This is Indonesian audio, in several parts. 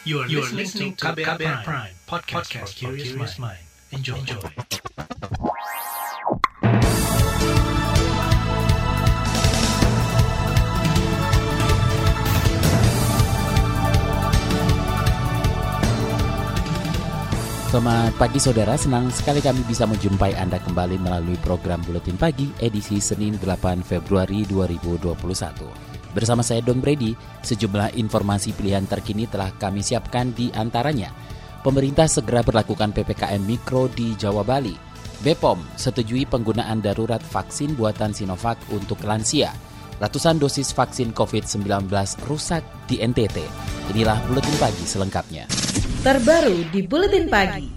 You are, you are listening to KBR, Prime, Prime podcast, podcast for curious mind. Enjoy. Enjoy. Selamat pagi saudara, senang sekali kami bisa menjumpai Anda kembali melalui program Buletin Pagi edisi Senin 8 Februari 2021. Bersama saya Don Brady, sejumlah informasi pilihan terkini telah kami siapkan di antaranya. Pemerintah segera berlakukan PPKM Mikro di Jawa Bali. BPOM setujui penggunaan darurat vaksin buatan Sinovac untuk lansia. Ratusan dosis vaksin COVID-19 rusak di NTT. Inilah Buletin Pagi selengkapnya. Terbaru di Buletin Pagi.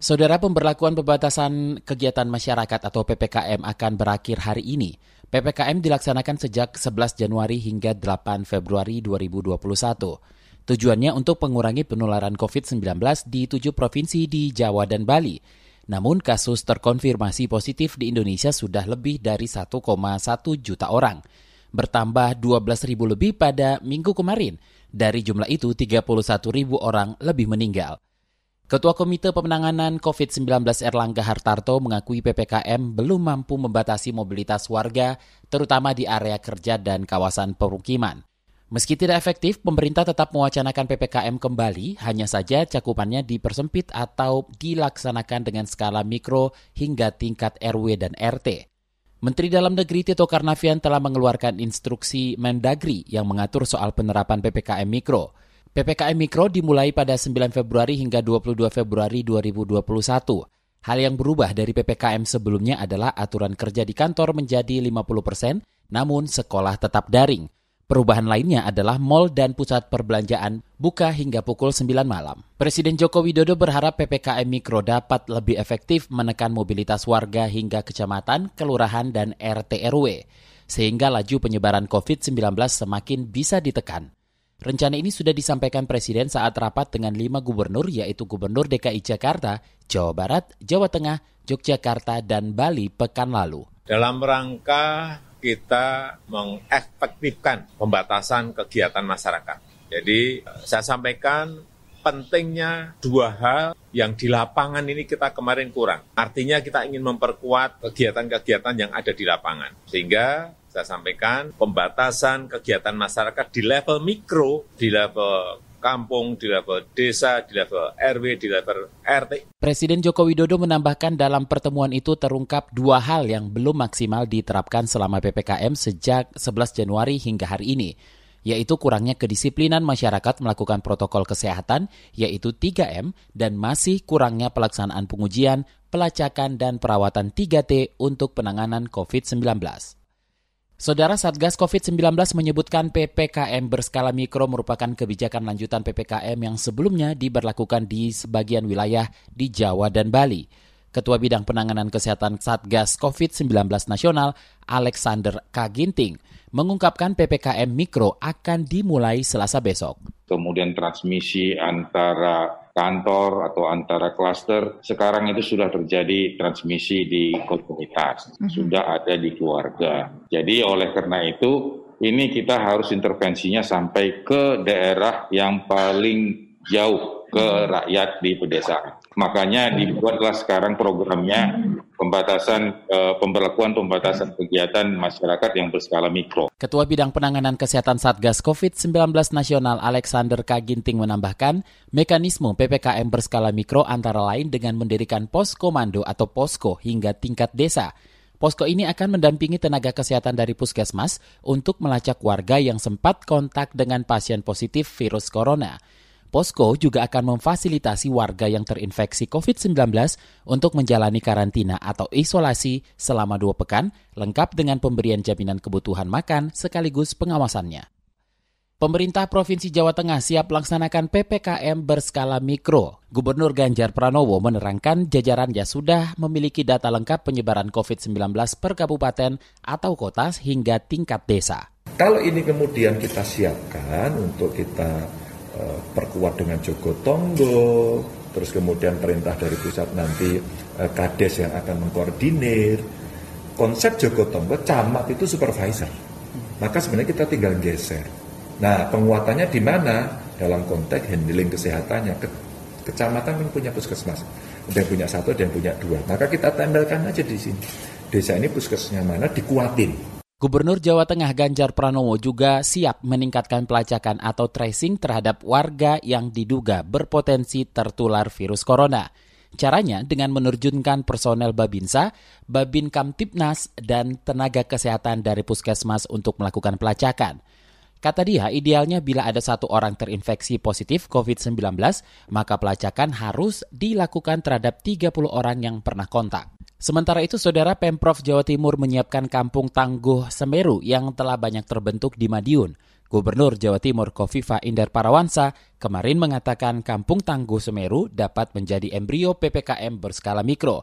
Saudara pemberlakuan pembatasan kegiatan masyarakat atau PPKM akan berakhir hari ini. PPKM dilaksanakan sejak 11 Januari hingga 8 Februari 2021. Tujuannya untuk mengurangi penularan COVID-19 di tujuh provinsi di Jawa dan Bali. Namun kasus terkonfirmasi positif di Indonesia sudah lebih dari 1,1 juta orang. Bertambah 12 ribu lebih pada minggu kemarin. Dari jumlah itu, 31 ribu orang lebih meninggal. Ketua Komite Pemenanganan COVID-19 Erlangga Hartarto mengakui PPKM belum mampu membatasi mobilitas warga, terutama di area kerja dan kawasan pemukiman. Meski tidak efektif, pemerintah tetap mewacanakan PPKM kembali, hanya saja cakupannya dipersempit atau dilaksanakan dengan skala mikro hingga tingkat RW dan RT. Menteri Dalam Negeri Tito Karnavian telah mengeluarkan instruksi Mendagri yang mengatur soal penerapan PPKM Mikro. PPKM Mikro dimulai pada 9 Februari hingga 22 Februari 2021. Hal yang berubah dari PPKM sebelumnya adalah aturan kerja di kantor menjadi 50 persen, namun sekolah tetap daring. Perubahan lainnya adalah mal dan pusat perbelanjaan buka hingga pukul 9 malam. Presiden Joko Widodo berharap PPKM Mikro dapat lebih efektif menekan mobilitas warga hingga kecamatan, kelurahan, dan RT RW, sehingga laju penyebaran COVID-19 semakin bisa ditekan. Rencana ini sudah disampaikan Presiden saat rapat dengan lima gubernur yaitu Gubernur DKI Jakarta, Jawa Barat, Jawa Tengah, Yogyakarta, dan Bali pekan lalu. Dalam rangka kita mengefektifkan pembatasan kegiatan masyarakat. Jadi saya sampaikan pentingnya dua hal yang di lapangan ini kita kemarin kurang. Artinya kita ingin memperkuat kegiatan-kegiatan yang ada di lapangan. Sehingga saya sampaikan pembatasan kegiatan masyarakat di level mikro, di level kampung, di level desa, di level RW, di level RT. Presiden Joko Widodo menambahkan dalam pertemuan itu terungkap dua hal yang belum maksimal diterapkan selama PPKM sejak 11 Januari hingga hari ini, yaitu kurangnya kedisiplinan masyarakat melakukan protokol kesehatan, yaitu 3M, dan masih kurangnya pelaksanaan pengujian, pelacakan, dan perawatan 3T untuk penanganan COVID-19. Saudara Satgas COVID-19 menyebutkan PPKM berskala mikro merupakan kebijakan lanjutan PPKM yang sebelumnya diberlakukan di sebagian wilayah di Jawa dan Bali. Ketua Bidang Penanganan Kesehatan Satgas COVID-19 Nasional, Alexander Kaginting, mengungkapkan PPKM Mikro akan dimulai selasa besok. Kemudian transmisi antara kantor atau antara klaster sekarang itu sudah terjadi transmisi di komunitas, mm-hmm. sudah ada di keluarga. Jadi oleh karena itu ini kita harus intervensinya sampai ke daerah yang paling jauh ke mhm. rakyat di pedesaan. Makanya dibuatlah sekarang programnya pembatasan uh, pemberlakuan pembatasan kegiatan masyarakat yang berskala mikro. Ketua Bidang Penanganan Kesehatan Satgas COVID-19 Nasional Alexander Kaginting menambahkan, mekanisme PPKM berskala mikro antara lain dengan mendirikan pos komando atau posko hingga tingkat desa. Posko ini akan mendampingi tenaga kesehatan dari puskesmas untuk melacak warga yang sempat kontak dengan pasien positif virus corona. Posko juga akan memfasilitasi warga yang terinfeksi COVID-19 untuk menjalani karantina atau isolasi selama dua pekan, lengkap dengan pemberian jaminan kebutuhan makan sekaligus pengawasannya. Pemerintah Provinsi Jawa Tengah siap melaksanakan PPKM berskala mikro. Gubernur Ganjar Pranowo menerangkan jajarannya sudah memiliki data lengkap penyebaran COVID-19 per kabupaten atau kota hingga tingkat desa. Kalau ini kemudian kita siapkan untuk kita Eh, perkuat dengan Joko Tonggo, terus kemudian perintah dari pusat nanti eh, kades yang akan mengkoordinir. Konsep Joko Tonggo, camat itu supervisor. Maka sebenarnya kita tinggal geser. Nah, penguatannya di mana? dalam konteks handling kesehatannya. Ke, kecamatan kan punya puskesmas, ada yang punya satu, ada yang punya dua. Maka kita tempelkan aja di sini. Desa ini puskesmasnya mana dikuatin. Gubernur Jawa Tengah Ganjar Pranowo juga siap meningkatkan pelacakan atau tracing terhadap warga yang diduga berpotensi tertular virus corona. Caranya dengan menerjunkan personel Babinsa, Babin Kamtipnas, dan tenaga kesehatan dari puskesmas untuk melakukan pelacakan. Kata dia, idealnya bila ada satu orang terinfeksi positif COVID-19, maka pelacakan harus dilakukan terhadap 30 orang yang pernah kontak. Sementara itu, Saudara Pemprov Jawa Timur menyiapkan kampung tangguh Semeru yang telah banyak terbentuk di Madiun. Gubernur Jawa Timur Kofifa Indar Parawansa kemarin mengatakan kampung tangguh Semeru dapat menjadi embrio PPKM berskala mikro.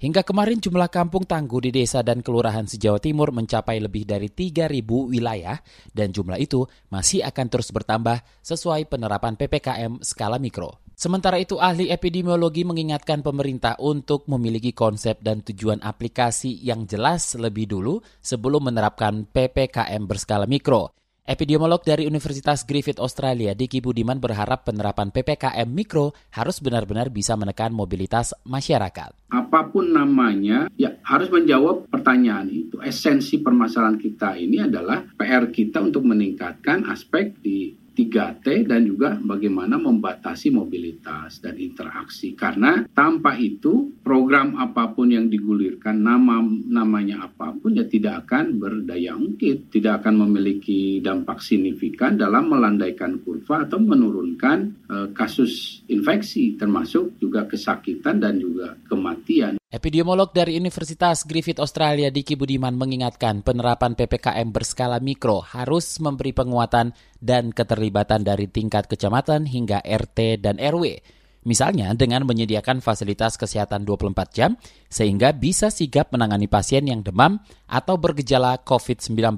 Hingga kemarin jumlah kampung tangguh di desa dan kelurahan se-Jawa Timur mencapai lebih dari 3.000 wilayah dan jumlah itu masih akan terus bertambah sesuai penerapan PPKM skala mikro. Sementara itu, ahli epidemiologi mengingatkan pemerintah untuk memiliki konsep dan tujuan aplikasi yang jelas lebih dulu sebelum menerapkan PPKM berskala mikro. Epidemiolog dari Universitas Griffith Australia, Diki Budiman berharap penerapan PPKM mikro harus benar-benar bisa menekan mobilitas masyarakat. Apa pun namanya, ya harus menjawab pertanyaan itu. Esensi permasalahan kita ini adalah PR kita untuk meningkatkan aspek di 3T dan juga bagaimana membatasi mobilitas dan interaksi. Karena tanpa itu program apa pun yang digulirkan nama namanya apa pun ya tidak akan berdaya ungkit tidak akan memiliki dampak signifikan dalam melandaikan kurva atau menurunkan uh, kasus infeksi termasuk juga kesakitan dan juga kematian Epidemiolog dari Universitas Griffith Australia Diki Budiman mengingatkan penerapan PPKM berskala mikro harus memberi penguatan dan keterlibatan dari tingkat kecamatan hingga RT dan RW. Misalnya dengan menyediakan fasilitas kesehatan 24 jam sehingga bisa sigap menangani pasien yang demam atau bergejala COVID-19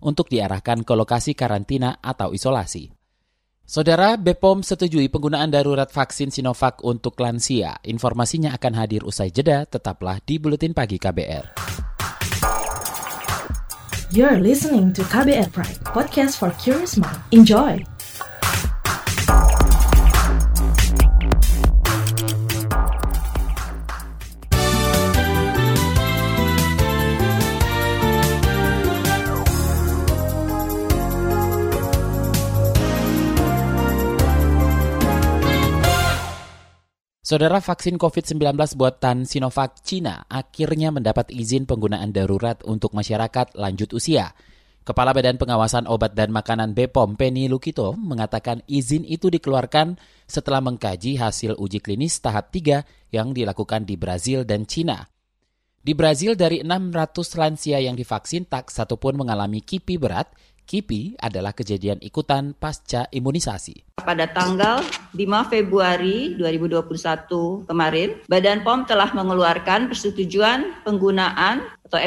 untuk diarahkan ke lokasi karantina atau isolasi. Saudara BPOM setujui penggunaan darurat vaksin Sinovac untuk lansia. Informasinya akan hadir usai jeda, tetaplah di Buletin Pagi KBR. You're listening to KBR Pride, podcast for curious mind. Enjoy! Saudara vaksin COVID-19 buatan Sinovac Cina akhirnya mendapat izin penggunaan darurat untuk masyarakat lanjut usia. Kepala Badan Pengawasan Obat dan Makanan BPOM Penny Lukito mengatakan izin itu dikeluarkan setelah mengkaji hasil uji klinis tahap 3 yang dilakukan di Brazil dan Cina. Di Brazil dari 600 lansia yang divaksin tak satupun mengalami kipi berat KIPI adalah kejadian ikutan pasca imunisasi. Pada tanggal 5 Februari 2021 kemarin, Badan POM telah mengeluarkan persetujuan penggunaan atau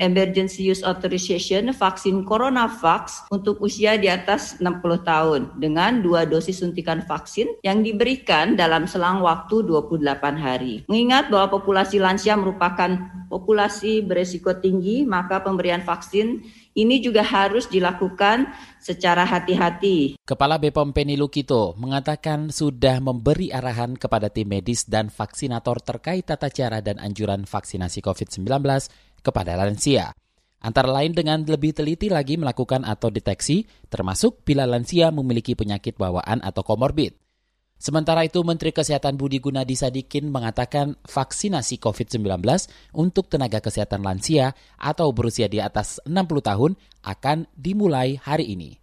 Emergency Use Authorization vaksin CoronaVax untuk usia di atas 60 tahun dengan dua dosis suntikan vaksin yang diberikan dalam selang waktu 28 hari. Mengingat bahwa populasi lansia merupakan populasi beresiko tinggi, maka pemberian vaksin ini juga harus dilakukan secara hati-hati. Kepala BPOM Penny Lukito mengatakan sudah memberi arahan kepada tim medis dan vaksinator terkait tata cara dan anjuran vaksinasi COVID-19 kepada lansia. Antara lain dengan lebih teliti lagi melakukan atau deteksi, termasuk bila lansia memiliki penyakit bawaan atau komorbid. Sementara itu, Menteri Kesehatan Budi Gunadi Sadikin mengatakan vaksinasi COVID-19 untuk tenaga kesehatan lansia atau berusia di atas 60 tahun akan dimulai hari ini.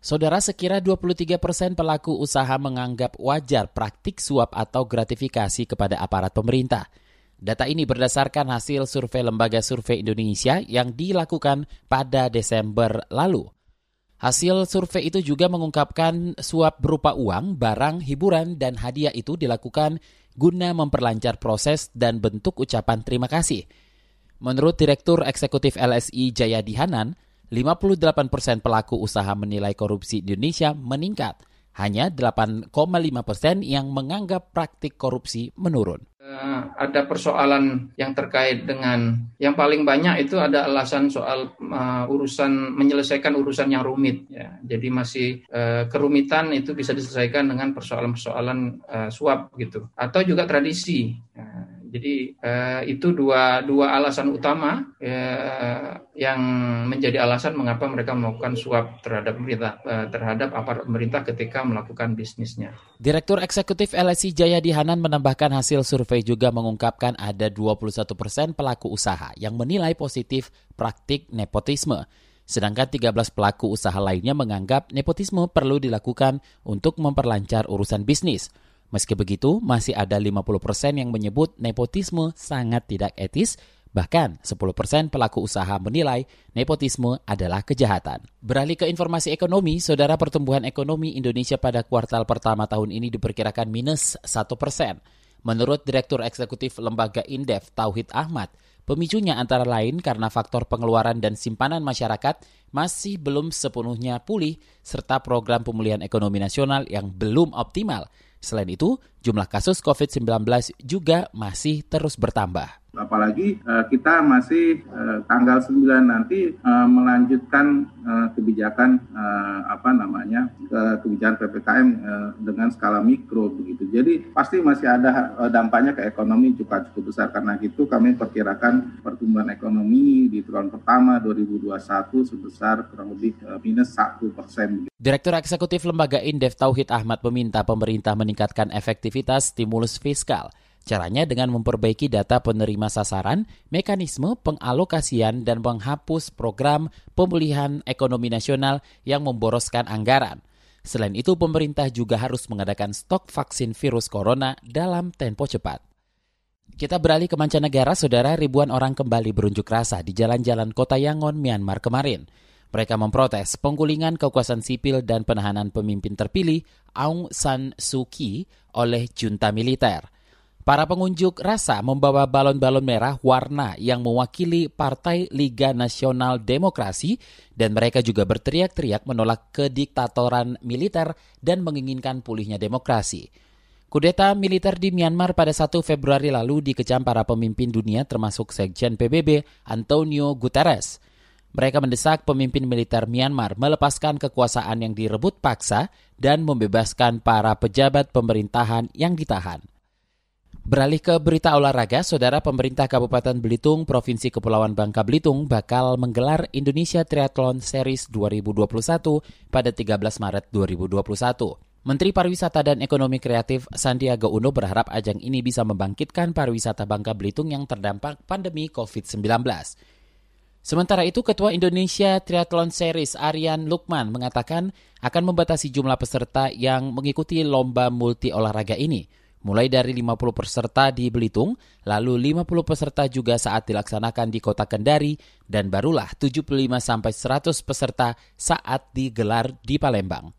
Saudara sekira 23 persen pelaku usaha menganggap wajar praktik suap atau gratifikasi kepada aparat pemerintah. Data ini berdasarkan hasil survei Lembaga Survei Indonesia yang dilakukan pada Desember lalu. Hasil survei itu juga mengungkapkan suap berupa uang, barang, hiburan, dan hadiah itu dilakukan guna memperlancar proses dan bentuk ucapan terima kasih. Menurut Direktur Eksekutif LSI Jayadi Hanan, 58 persen pelaku usaha menilai korupsi Indonesia meningkat. Hanya 8,5 persen yang menganggap praktik korupsi menurun. Uh, ada persoalan yang terkait dengan yang paling banyak itu ada alasan soal uh, urusan menyelesaikan urusan yang rumit ya. Jadi masih uh, kerumitan itu bisa diselesaikan dengan persoalan-persoalan uh, suap gitu atau juga tradisi. Ya jadi uh, itu dua dua alasan utama uh, yang menjadi alasan mengapa mereka melakukan suap terhadap pemerintah uh, terhadap aparat pemerintah ketika melakukan bisnisnya. Direktur Eksekutif LSI Jayadi Hanan menambahkan hasil survei juga mengungkapkan ada 21 persen pelaku usaha yang menilai positif praktik nepotisme. Sedangkan 13 pelaku usaha lainnya menganggap nepotisme perlu dilakukan untuk memperlancar urusan bisnis. Meski begitu, masih ada 50% persen yang menyebut nepotisme sangat tidak etis, bahkan 10% persen pelaku usaha menilai nepotisme adalah kejahatan. Beralih ke informasi ekonomi, saudara pertumbuhan ekonomi Indonesia pada kuartal pertama tahun ini diperkirakan minus 1%. persen. Menurut Direktur Eksekutif Lembaga Indef Tauhid Ahmad, Pemicunya antara lain karena faktor pengeluaran dan simpanan masyarakat masih belum sepenuhnya pulih serta program pemulihan ekonomi nasional yang belum optimal Selain itu, jumlah kasus COVID-19 juga masih terus bertambah. Apalagi uh, kita masih uh, tanggal 9 nanti uh, melanjutkan uh, kebijakan uh, apa namanya ke kebijakan PPKM uh, dengan skala mikro begitu. Jadi pasti masih ada uh, dampaknya ke ekonomi juga cukup besar karena itu kami perkirakan pertumbuhan ekonomi di triwulan pertama 2021 sebesar kurang lebih uh, minus satu persen. Direktur Eksekutif Lembaga Indef Tauhid Ahmad meminta pemerintah meningkatkan efektivitas stimulus fiskal Caranya dengan memperbaiki data penerima sasaran, mekanisme pengalokasian dan menghapus program pemulihan ekonomi nasional yang memboroskan anggaran. Selain itu, pemerintah juga harus mengadakan stok vaksin virus corona dalam tempo cepat. Kita beralih ke mancanegara, saudara ribuan orang kembali berunjuk rasa di jalan-jalan kota Yangon, Myanmar kemarin. Mereka memprotes penggulingan kekuasaan sipil dan penahanan pemimpin terpilih Aung San Suu Kyi oleh junta militer. Para pengunjuk rasa membawa balon-balon merah warna yang mewakili Partai Liga Nasional Demokrasi dan mereka juga berteriak-teriak menolak kediktatoran militer dan menginginkan pulihnya demokrasi. Kudeta militer di Myanmar pada 1 Februari lalu dikecam para pemimpin dunia termasuk Sekjen PBB Antonio Guterres. Mereka mendesak pemimpin militer Myanmar melepaskan kekuasaan yang direbut paksa dan membebaskan para pejabat pemerintahan yang ditahan. Beralih ke berita olahraga, saudara pemerintah Kabupaten Belitung, Provinsi Kepulauan Bangka Belitung bakal menggelar Indonesia Triathlon Series 2021 pada 13 Maret 2021. Menteri Pariwisata dan Ekonomi Kreatif Sandiaga Uno berharap ajang ini bisa membangkitkan pariwisata Bangka Belitung yang terdampak pandemi COVID-19. Sementara itu, Ketua Indonesia Triathlon Series Aryan Lukman mengatakan akan membatasi jumlah peserta yang mengikuti lomba multi olahraga ini mulai dari 50 peserta di Belitung, lalu 50 peserta juga saat dilaksanakan di Kota Kendari, dan barulah 75 sampai 100 peserta saat digelar di Palembang.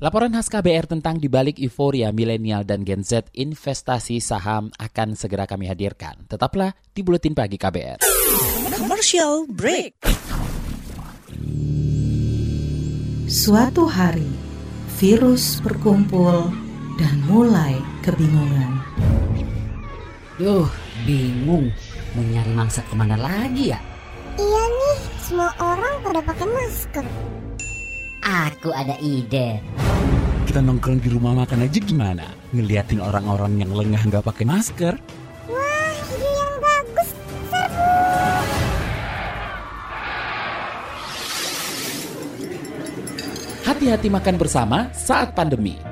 Laporan khas KBR tentang dibalik euforia milenial dan Gen Z investasi saham akan segera kami hadirkan. Tetaplah di Buletin Pagi KBR. Commercial Break Suatu hari, virus berkumpul dan mulai kebingungan. Duh, bingung. Mau nyari mangsa ke mana lagi ya? Iya nih, semua orang pada pakai masker. Aku ada ide. Kita nongkrong di rumah makan aja gimana? Ngeliatin orang-orang yang lengah nggak pakai masker. Wah, ide yang bagus. Serbu. Hati-hati makan bersama saat pandemi.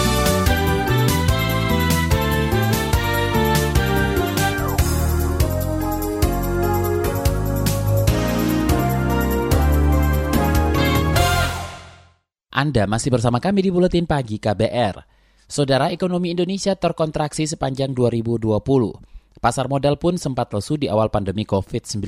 Anda masih bersama kami di Buletin Pagi KBR. Saudara ekonomi Indonesia terkontraksi sepanjang 2020. Pasar modal pun sempat lesu di awal pandemi COVID-19.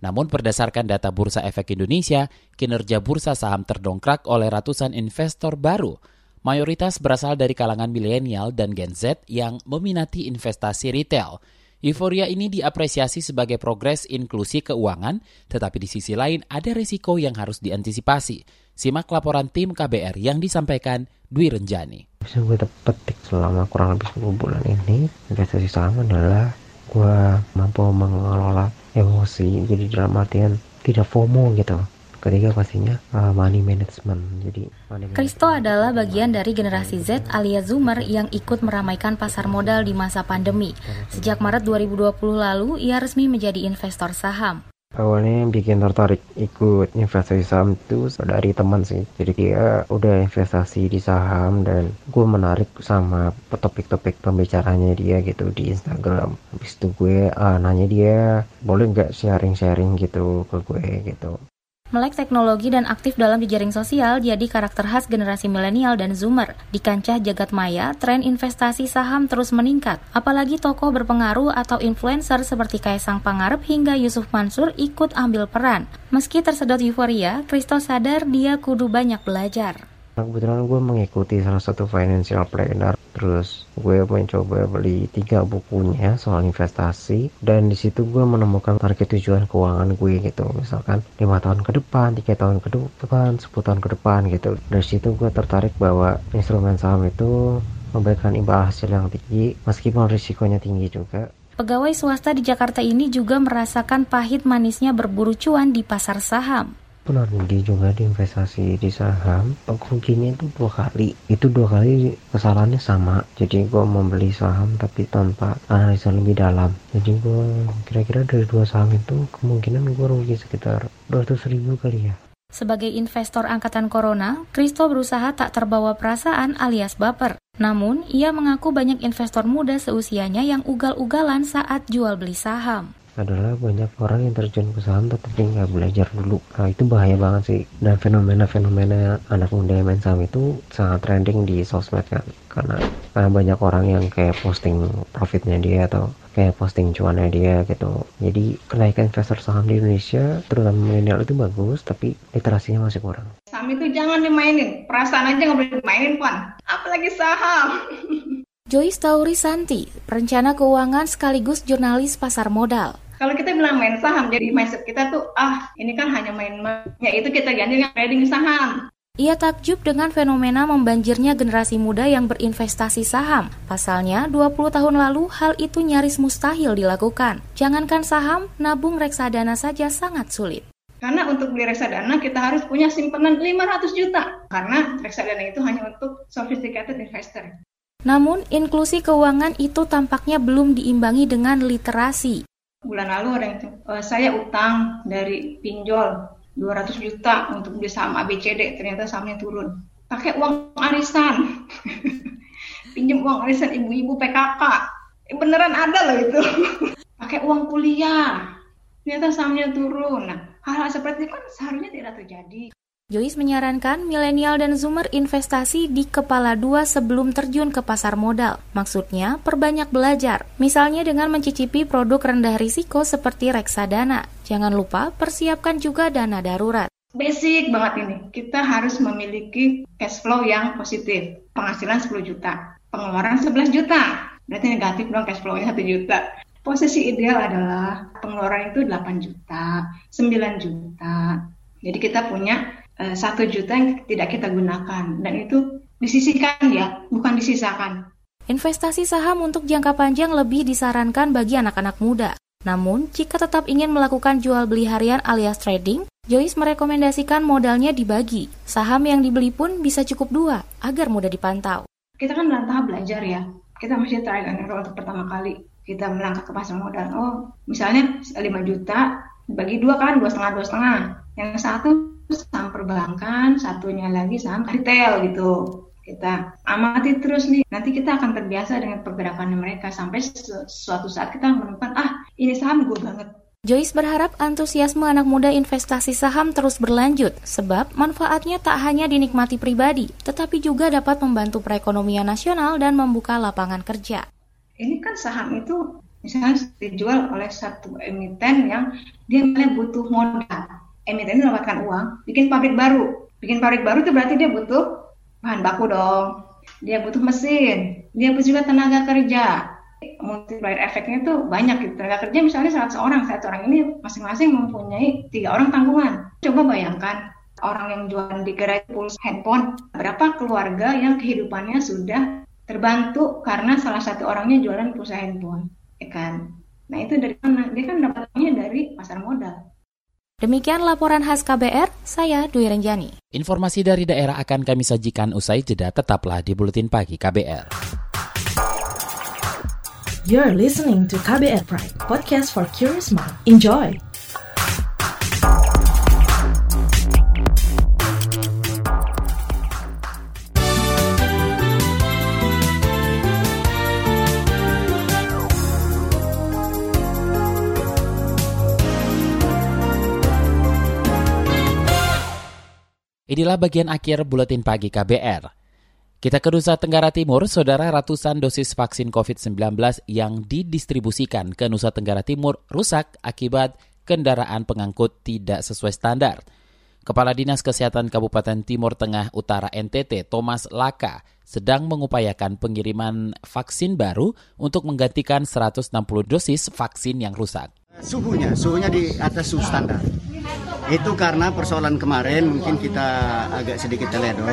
Namun berdasarkan data Bursa Efek Indonesia, kinerja bursa saham terdongkrak oleh ratusan investor baru. Mayoritas berasal dari kalangan milenial dan Gen Z yang meminati investasi retail. Euforia ini diapresiasi sebagai progres inklusi keuangan, tetapi di sisi lain ada risiko yang harus diantisipasi. Simak laporan tim KBR yang disampaikan Dwi Renjani. Bisa gue petik selama kurang lebih 10 bulan ini, investasi saham adalah gue mampu mengelola emosi, jadi dalam artian tidak FOMO gitu. Ketiga pastinya uh, money management. Jadi Kristo adalah bagian dari generasi Z alias Zoomer yang ikut meramaikan pasar modal di masa pandemi. Sejak Maret 2020 lalu, ia resmi menjadi investor saham. Awalnya bikin tertarik ikut investasi saham itu dari teman sih. Jadi dia udah investasi di saham dan gue menarik sama topik-topik pembicaranya dia gitu di Instagram. Habis itu gue uh, nanya dia boleh nggak sharing-sharing gitu ke gue gitu. Melek teknologi dan aktif dalam jejaring sosial jadi karakter khas generasi milenial dan zoomer. Di kancah jagat maya, tren investasi saham terus meningkat. Apalagi tokoh berpengaruh atau influencer seperti Kaisang Pangarep hingga Yusuf Mansur ikut ambil peran. Meski tersedot euforia, Kristo sadar dia kudu banyak belajar. Kebetulan gue mengikuti salah satu financial planner, terus gue mencoba beli tiga bukunya soal investasi, dan di situ gue menemukan target tujuan keuangan gue gitu, misalkan lima tahun ke depan, tiga tahun ke depan, 10 tahun ke depan gitu. Dari situ gue tertarik bahwa instrumen saham itu memberikan imbal hasil yang tinggi, meskipun risikonya tinggi juga. Pegawai swasta di Jakarta ini juga merasakan pahit manisnya berburu cuan di pasar saham pernah rugi juga di investasi di saham. Ruginya itu dua kali. Itu dua kali kesalahannya sama. Jadi gue membeli saham tapi tanpa analisa lebih dalam. Jadi gue kira-kira dari dua saham itu kemungkinan gue rugi sekitar 200 ribu kali ya. Sebagai investor angkatan corona, Kristo berusaha tak terbawa perasaan alias baper. Namun, ia mengaku banyak investor muda seusianya yang ugal-ugalan saat jual beli saham adalah banyak orang yang terjun ke saham tapi nggak belajar dulu. Nah itu bahaya banget sih. Dan fenomena-fenomena anak muda yang main saham itu sangat trending di sosmed kan karena, karena banyak orang yang kayak posting profitnya dia atau kayak posting cuannya dia gitu. Jadi kenaikan investor saham di Indonesia terutama milenial itu bagus tapi literasinya masih kurang. Saham itu jangan dimainin. Perasaan aja nggak boleh dimainin pan apalagi saham Joyce Tauri Santi, perencana keuangan sekaligus jurnalis pasar modal. Kalau kita bilang main saham, jadi mindset kita tuh, ah ini kan hanya main ya itu kita ganti dengan trading saham. Ia takjub dengan fenomena membanjirnya generasi muda yang berinvestasi saham. Pasalnya, 20 tahun lalu hal itu nyaris mustahil dilakukan. Jangankan saham, nabung reksadana saja sangat sulit. Karena untuk beli reksadana kita harus punya simpanan 500 juta. Karena reksadana itu hanya untuk sophisticated investor. Namun, inklusi keuangan itu tampaknya belum diimbangi dengan literasi. Bulan lalu ada yang uh, saya utang dari pinjol 200 juta untuk beli saham ABCD ternyata sahamnya turun. Pakai uang arisan. Pinjam uang arisan ibu-ibu PKK eh, beneran ada loh itu. Pakai uang kuliah. Ternyata sahamnya turun. Nah hal-hal seperti itu kan seharusnya tidak terjadi Joyce menyarankan milenial dan zoomer investasi di kepala dua sebelum terjun ke pasar modal. Maksudnya, perbanyak belajar. Misalnya dengan mencicipi produk rendah risiko seperti reksadana. Jangan lupa persiapkan juga dana darurat. Basic banget ini. Kita harus memiliki cash flow yang positif. Penghasilan 10 juta. Pengeluaran 11 juta. Berarti negatif dong cash flow-nya 1 juta. Posisi ideal adalah pengeluaran itu 8 juta, 9 juta. Jadi kita punya satu juta yang tidak kita gunakan dan itu disisihkan ya, bukan disisakan. Investasi saham untuk jangka panjang lebih disarankan bagi anak-anak muda. Namun, jika tetap ingin melakukan jual beli harian alias trading, Joyce merekomendasikan modalnya dibagi. Saham yang dibeli pun bisa cukup dua, agar mudah dipantau. Kita kan dalam tahap belajar ya. Kita masih trial and error untuk pertama kali. Kita melangkah ke pasar modal. Oh, misalnya 5 juta, bagi dua kan, dua setengah, dua setengah. Yang satu saham perbankan, satunya lagi saham retail gitu. Kita amati terus nih, nanti kita akan terbiasa dengan pergerakan mereka sampai suatu saat kita menemukan, ah ini saham gue banget. Joyce berharap antusiasme anak muda investasi saham terus berlanjut, sebab manfaatnya tak hanya dinikmati pribadi, tetapi juga dapat membantu perekonomian nasional dan membuka lapangan kerja. Ini kan saham itu misalnya dijual oleh satu emiten yang dia butuh modal. Emiten mendapatkan uang, bikin pabrik baru. Bikin pabrik baru itu berarti dia butuh bahan baku dong. Dia butuh mesin, dia butuh juga tenaga kerja. Multiplier efeknya itu banyak gitu. Tenaga kerja misalnya 100 orang, 100 orang ini masing-masing mempunyai tiga orang tanggungan. Coba bayangkan orang yang jualan di gerai pulsa handphone, berapa keluarga yang kehidupannya sudah terbantu karena salah satu orangnya jualan pulsa handphone ya kan? Nah itu dari mana? Dia kan dapatnya dari pasar modal. Demikian laporan khas KBR, saya Dwi Renjani. Informasi dari daerah akan kami sajikan usai jeda tetaplah di Buletin Pagi KBR. You're listening to KBR Pride, podcast for curious mind. Enjoy! Inilah bagian akhir buletin pagi KBR. Kita ke Nusa Tenggara Timur, saudara ratusan dosis vaksin COVID-19 yang didistribusikan ke Nusa Tenggara Timur rusak akibat kendaraan pengangkut tidak sesuai standar. Kepala Dinas Kesehatan Kabupaten Timur Tengah Utara NTT, Thomas Laka, sedang mengupayakan pengiriman vaksin baru untuk menggantikan 160 dosis vaksin yang rusak. Suhunya, suhunya di atas suhu standar. Itu karena persoalan kemarin mungkin kita agak sedikit teledor.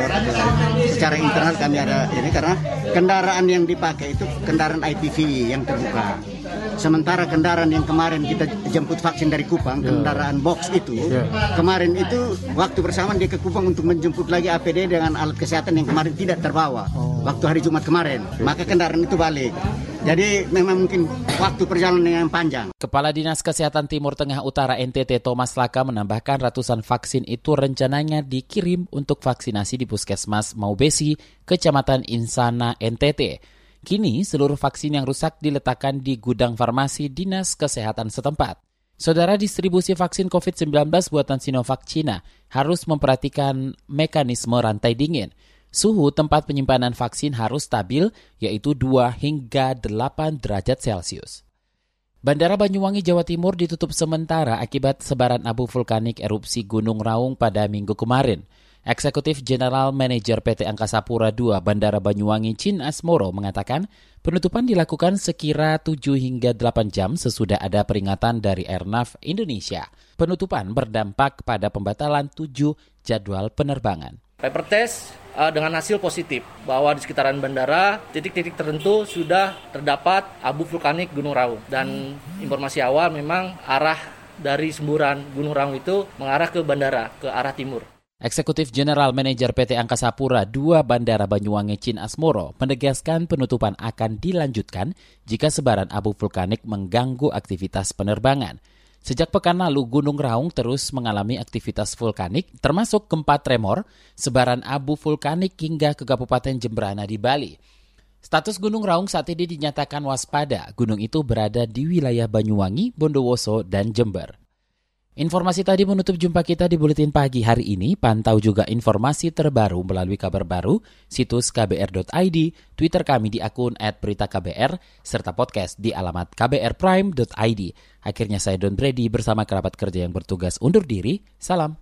Secara internal kami ada ini karena kendaraan yang dipakai itu kendaraan IPV yang terbuka. Sementara kendaraan yang kemarin kita jemput vaksin dari Kupang, ya. kendaraan box itu, ya. kemarin itu waktu bersamaan dia ke Kupang untuk menjemput lagi APD dengan alat kesehatan yang kemarin tidak terbawa. Oh. Waktu hari Jumat kemarin, maka kendaraan itu balik. Jadi memang mungkin waktu perjalanan yang panjang. Kepala Dinas Kesehatan Timur Tengah Utara NTT Thomas Laka menambahkan ratusan vaksin itu rencananya dikirim untuk vaksinasi di Puskesmas Maubesi, Kecamatan Insana, NTT. Kini seluruh vaksin yang rusak diletakkan di gudang farmasi Dinas Kesehatan setempat. Saudara distribusi vaksin COVID-19 buatan Sinovac Cina harus memperhatikan mekanisme rantai dingin. Suhu tempat penyimpanan vaksin harus stabil, yaitu 2 hingga 8 derajat Celcius. Bandara Banyuwangi, Jawa Timur ditutup sementara akibat sebaran abu vulkanik erupsi Gunung Raung pada minggu kemarin. Eksekutif General Manager PT Angkasa Pura II Bandara Banyuwangi Chin Asmoro mengatakan penutupan dilakukan sekira 7 hingga 8 jam sesudah ada peringatan dari Airnav Indonesia. Penutupan berdampak pada pembatalan 7 jadwal penerbangan. Paper test uh, dengan hasil positif bahwa di sekitaran bandara titik-titik tertentu sudah terdapat abu vulkanik Gunung Raung dan informasi awal memang arah dari semburan Gunung Raung itu mengarah ke bandara ke arah timur. Eksekutif General Manager PT Angkasa Pura II Bandara Banyuwangi Chin Asmoro menegaskan penutupan akan dilanjutkan jika sebaran abu vulkanik mengganggu aktivitas penerbangan. Sejak pekan lalu, Gunung Raung terus mengalami aktivitas vulkanik, termasuk gempa tremor, sebaran abu vulkanik hingga ke Kabupaten Jemberana di Bali. Status Gunung Raung saat ini dinyatakan waspada. Gunung itu berada di wilayah Banyuwangi, Bondowoso, dan Jember. Informasi tadi menutup jumpa kita di Buletin Pagi hari ini. Pantau juga informasi terbaru melalui kabar baru, situs kbr.id, Twitter kami di akun @beritaKBR, serta podcast di alamat kbrprime.id. Akhirnya saya Don Brady bersama kerabat kerja yang bertugas undur diri. Salam.